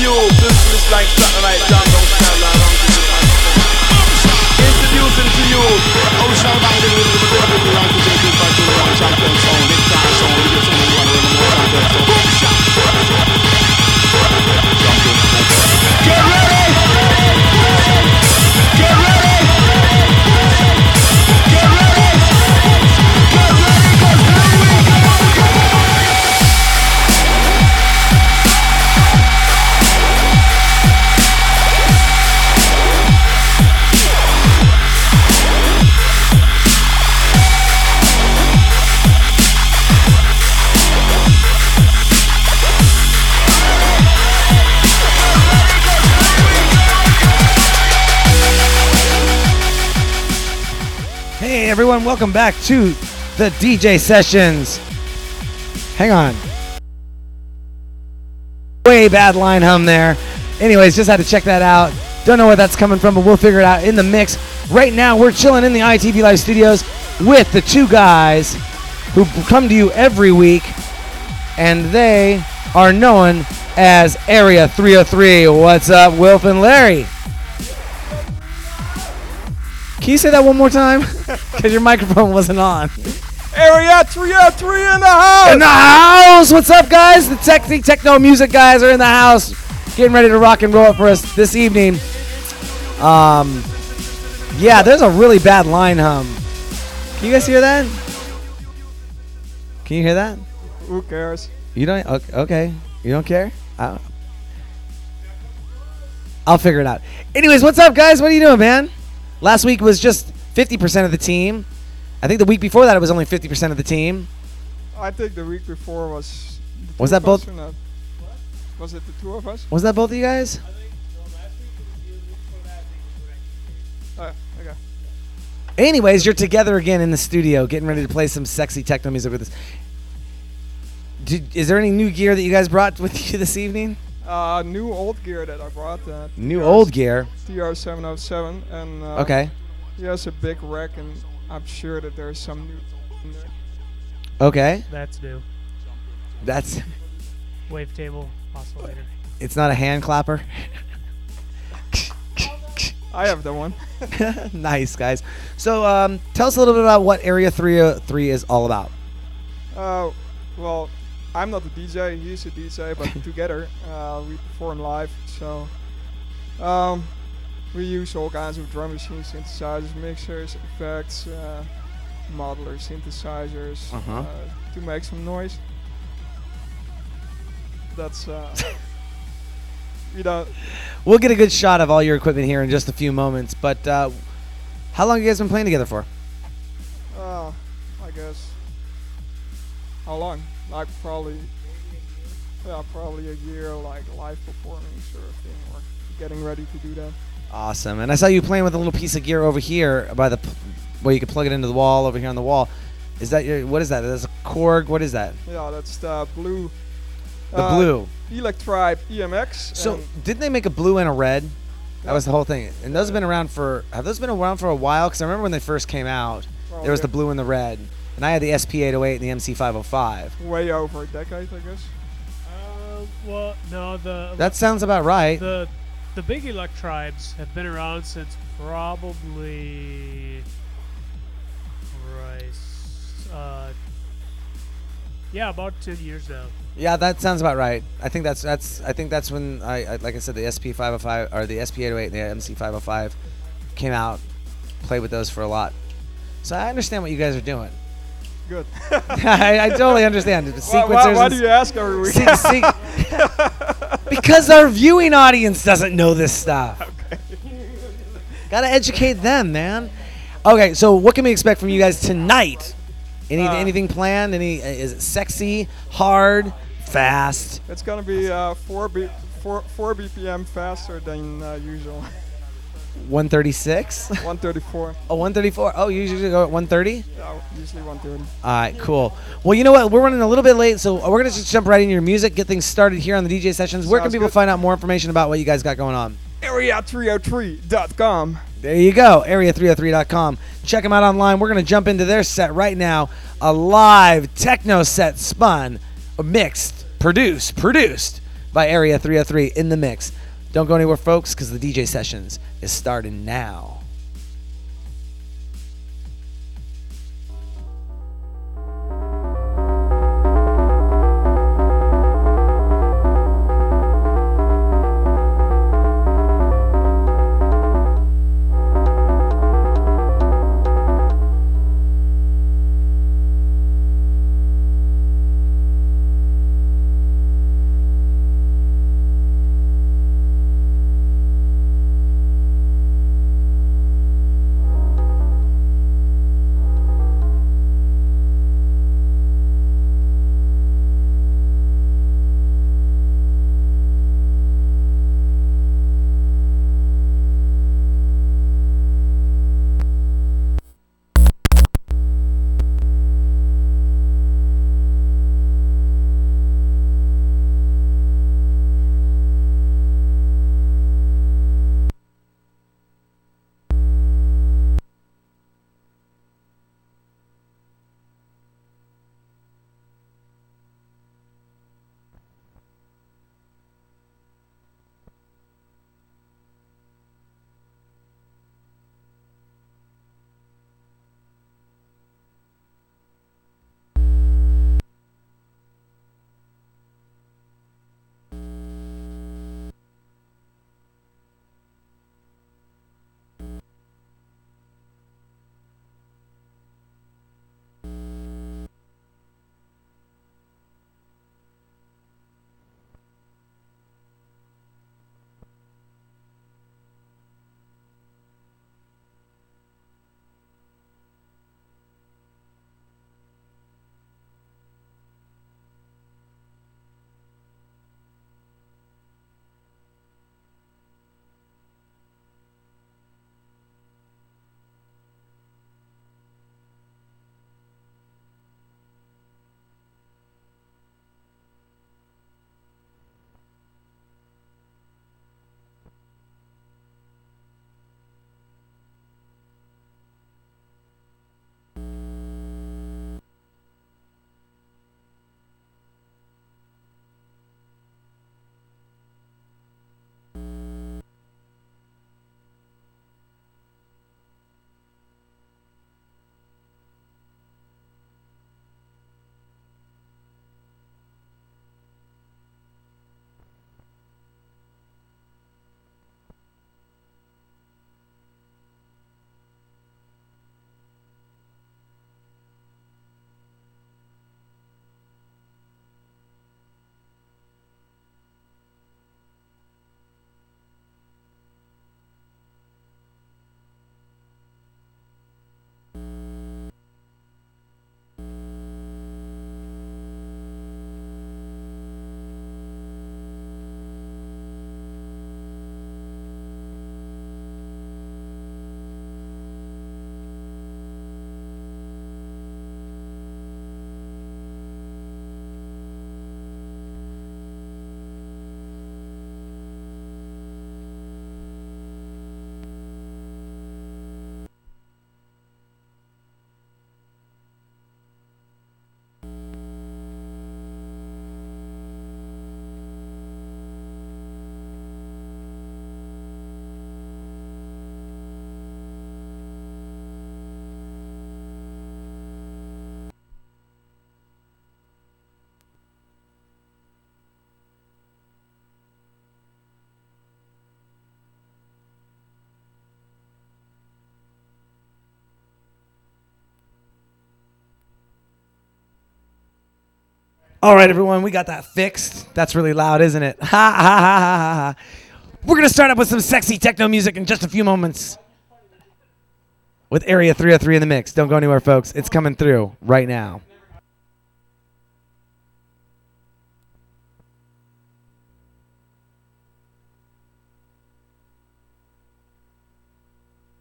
you, this is like satellite jam, Everyone, welcome back to the DJ sessions. Hang on. Way bad line hum there. Anyways, just had to check that out. Don't know where that's coming from, but we'll figure it out in the mix. Right now, we're chilling in the ITV Live studios with the two guys who come to you every week, and they are known as Area 303. What's up, Wilf and Larry? Can you say that one more time? Because your microphone wasn't on. Area 303 in the house! In the house! What's up, guys? The Technique Techno Music guys are in the house, getting ready to rock and roll for us this evening. Um, yeah, there's a really bad line hum. Can you guys hear that? Can you hear that? Who cares? You don't? Okay, okay. you don't care? I'll, I'll figure it out. Anyways, what's up, guys? What are you doing, man? Last week was just 50% of the team. I think the week before that it was only 50% of the team. Oh, I think the week before was. the Was that both- or not? Was it the two of us? Was that both of you guys? Oh, okay. Anyways, you're together again in the studio, getting ready to play some sexy techno music with us. Did, is there any new gear that you guys brought with you this evening? Uh, new old gear that I brought. Uh, New old gear. TR707, and uh, Okay. he has a big rack, and I'm sure that there's some new. in there. Okay. That's new. That's. Wavetable oscillator. It's not a hand clapper. I have the one. nice, guys. So, um, tell us a little bit about what Area 303 is all about. Uh, well, I'm not a DJ. He's a DJ, but together uh, we perform live. So um, we use all kinds of drum machines, synthesizers, mixers, effects, uh, modelers, synthesizers Uh-huh. uh, to make some noise. That's uh, you know We'll get a good shot of all your equipment here in just a few moments. But uh, how long have you guys been playing together for? uh, I guess how long? Like probably yeah, probably a year, like live performing sort of thing, or getting ready to do that. Awesome. And I saw you playing with a little piece of gear over here by the where you can plug it into the wall over here on the wall. Is that your what is that? That's a Korg. What is that? Yeah, that's the blue. The uh, blue. Electribe EMX. So didn't they make a blue and a red? That Yeah. was the whole thing. And those have been around for have those been around for a while? Because I remember when they first came out, well, there was the blue and the red. And I had the SP808 and the MC505. way over a decade, I guess. Uh, well, no, the That sounds about right. the the big electribes have been around since probably Christ, uh, yeah, about ten years now. Yeah, that sounds about right. I think that's that's I think that's when I, I like I said the SP505 or the SP808 and the MC505 came out. Played with those for a lot. So I understand what you guys are doing. Good. I, I totally understand. The why, why, why do you ask every week? Se- se- because our viewing audience doesn't know this stuff. Okay. Gotta educate them, man. Okay, so what can we expect from you guys tonight? Any Uh, anything planned? Any uh, is it sexy, hard, fast? it's gonna be uh, four, B, four, four BPM faster than uh, usual. 136? 134. Oh, 134. Oh, you usually go at 130? Yeah, usually 130. All right, cool. Well, you know what? We're running a little bit late, so we're going to just jump right into your music, get things started here on the DJ sessions. Where can people good. find out more information about what you guys got going on? Area303.com. There you go, area303.com. Check them out online. We're going to jump into their set right now. A live techno set spun, mixed, produced, produced by Area 303 in the mix. Don't go anywhere, folks, because the DJ sessions is starting now. All right, everyone, we got that fixed. That's really loud, isn't it? Ha ha ha ha ha. We're going to start up with some sexy techno music in just a few moments. With Area 303 in the mix. Don't go anywhere, folks. It's coming through right now.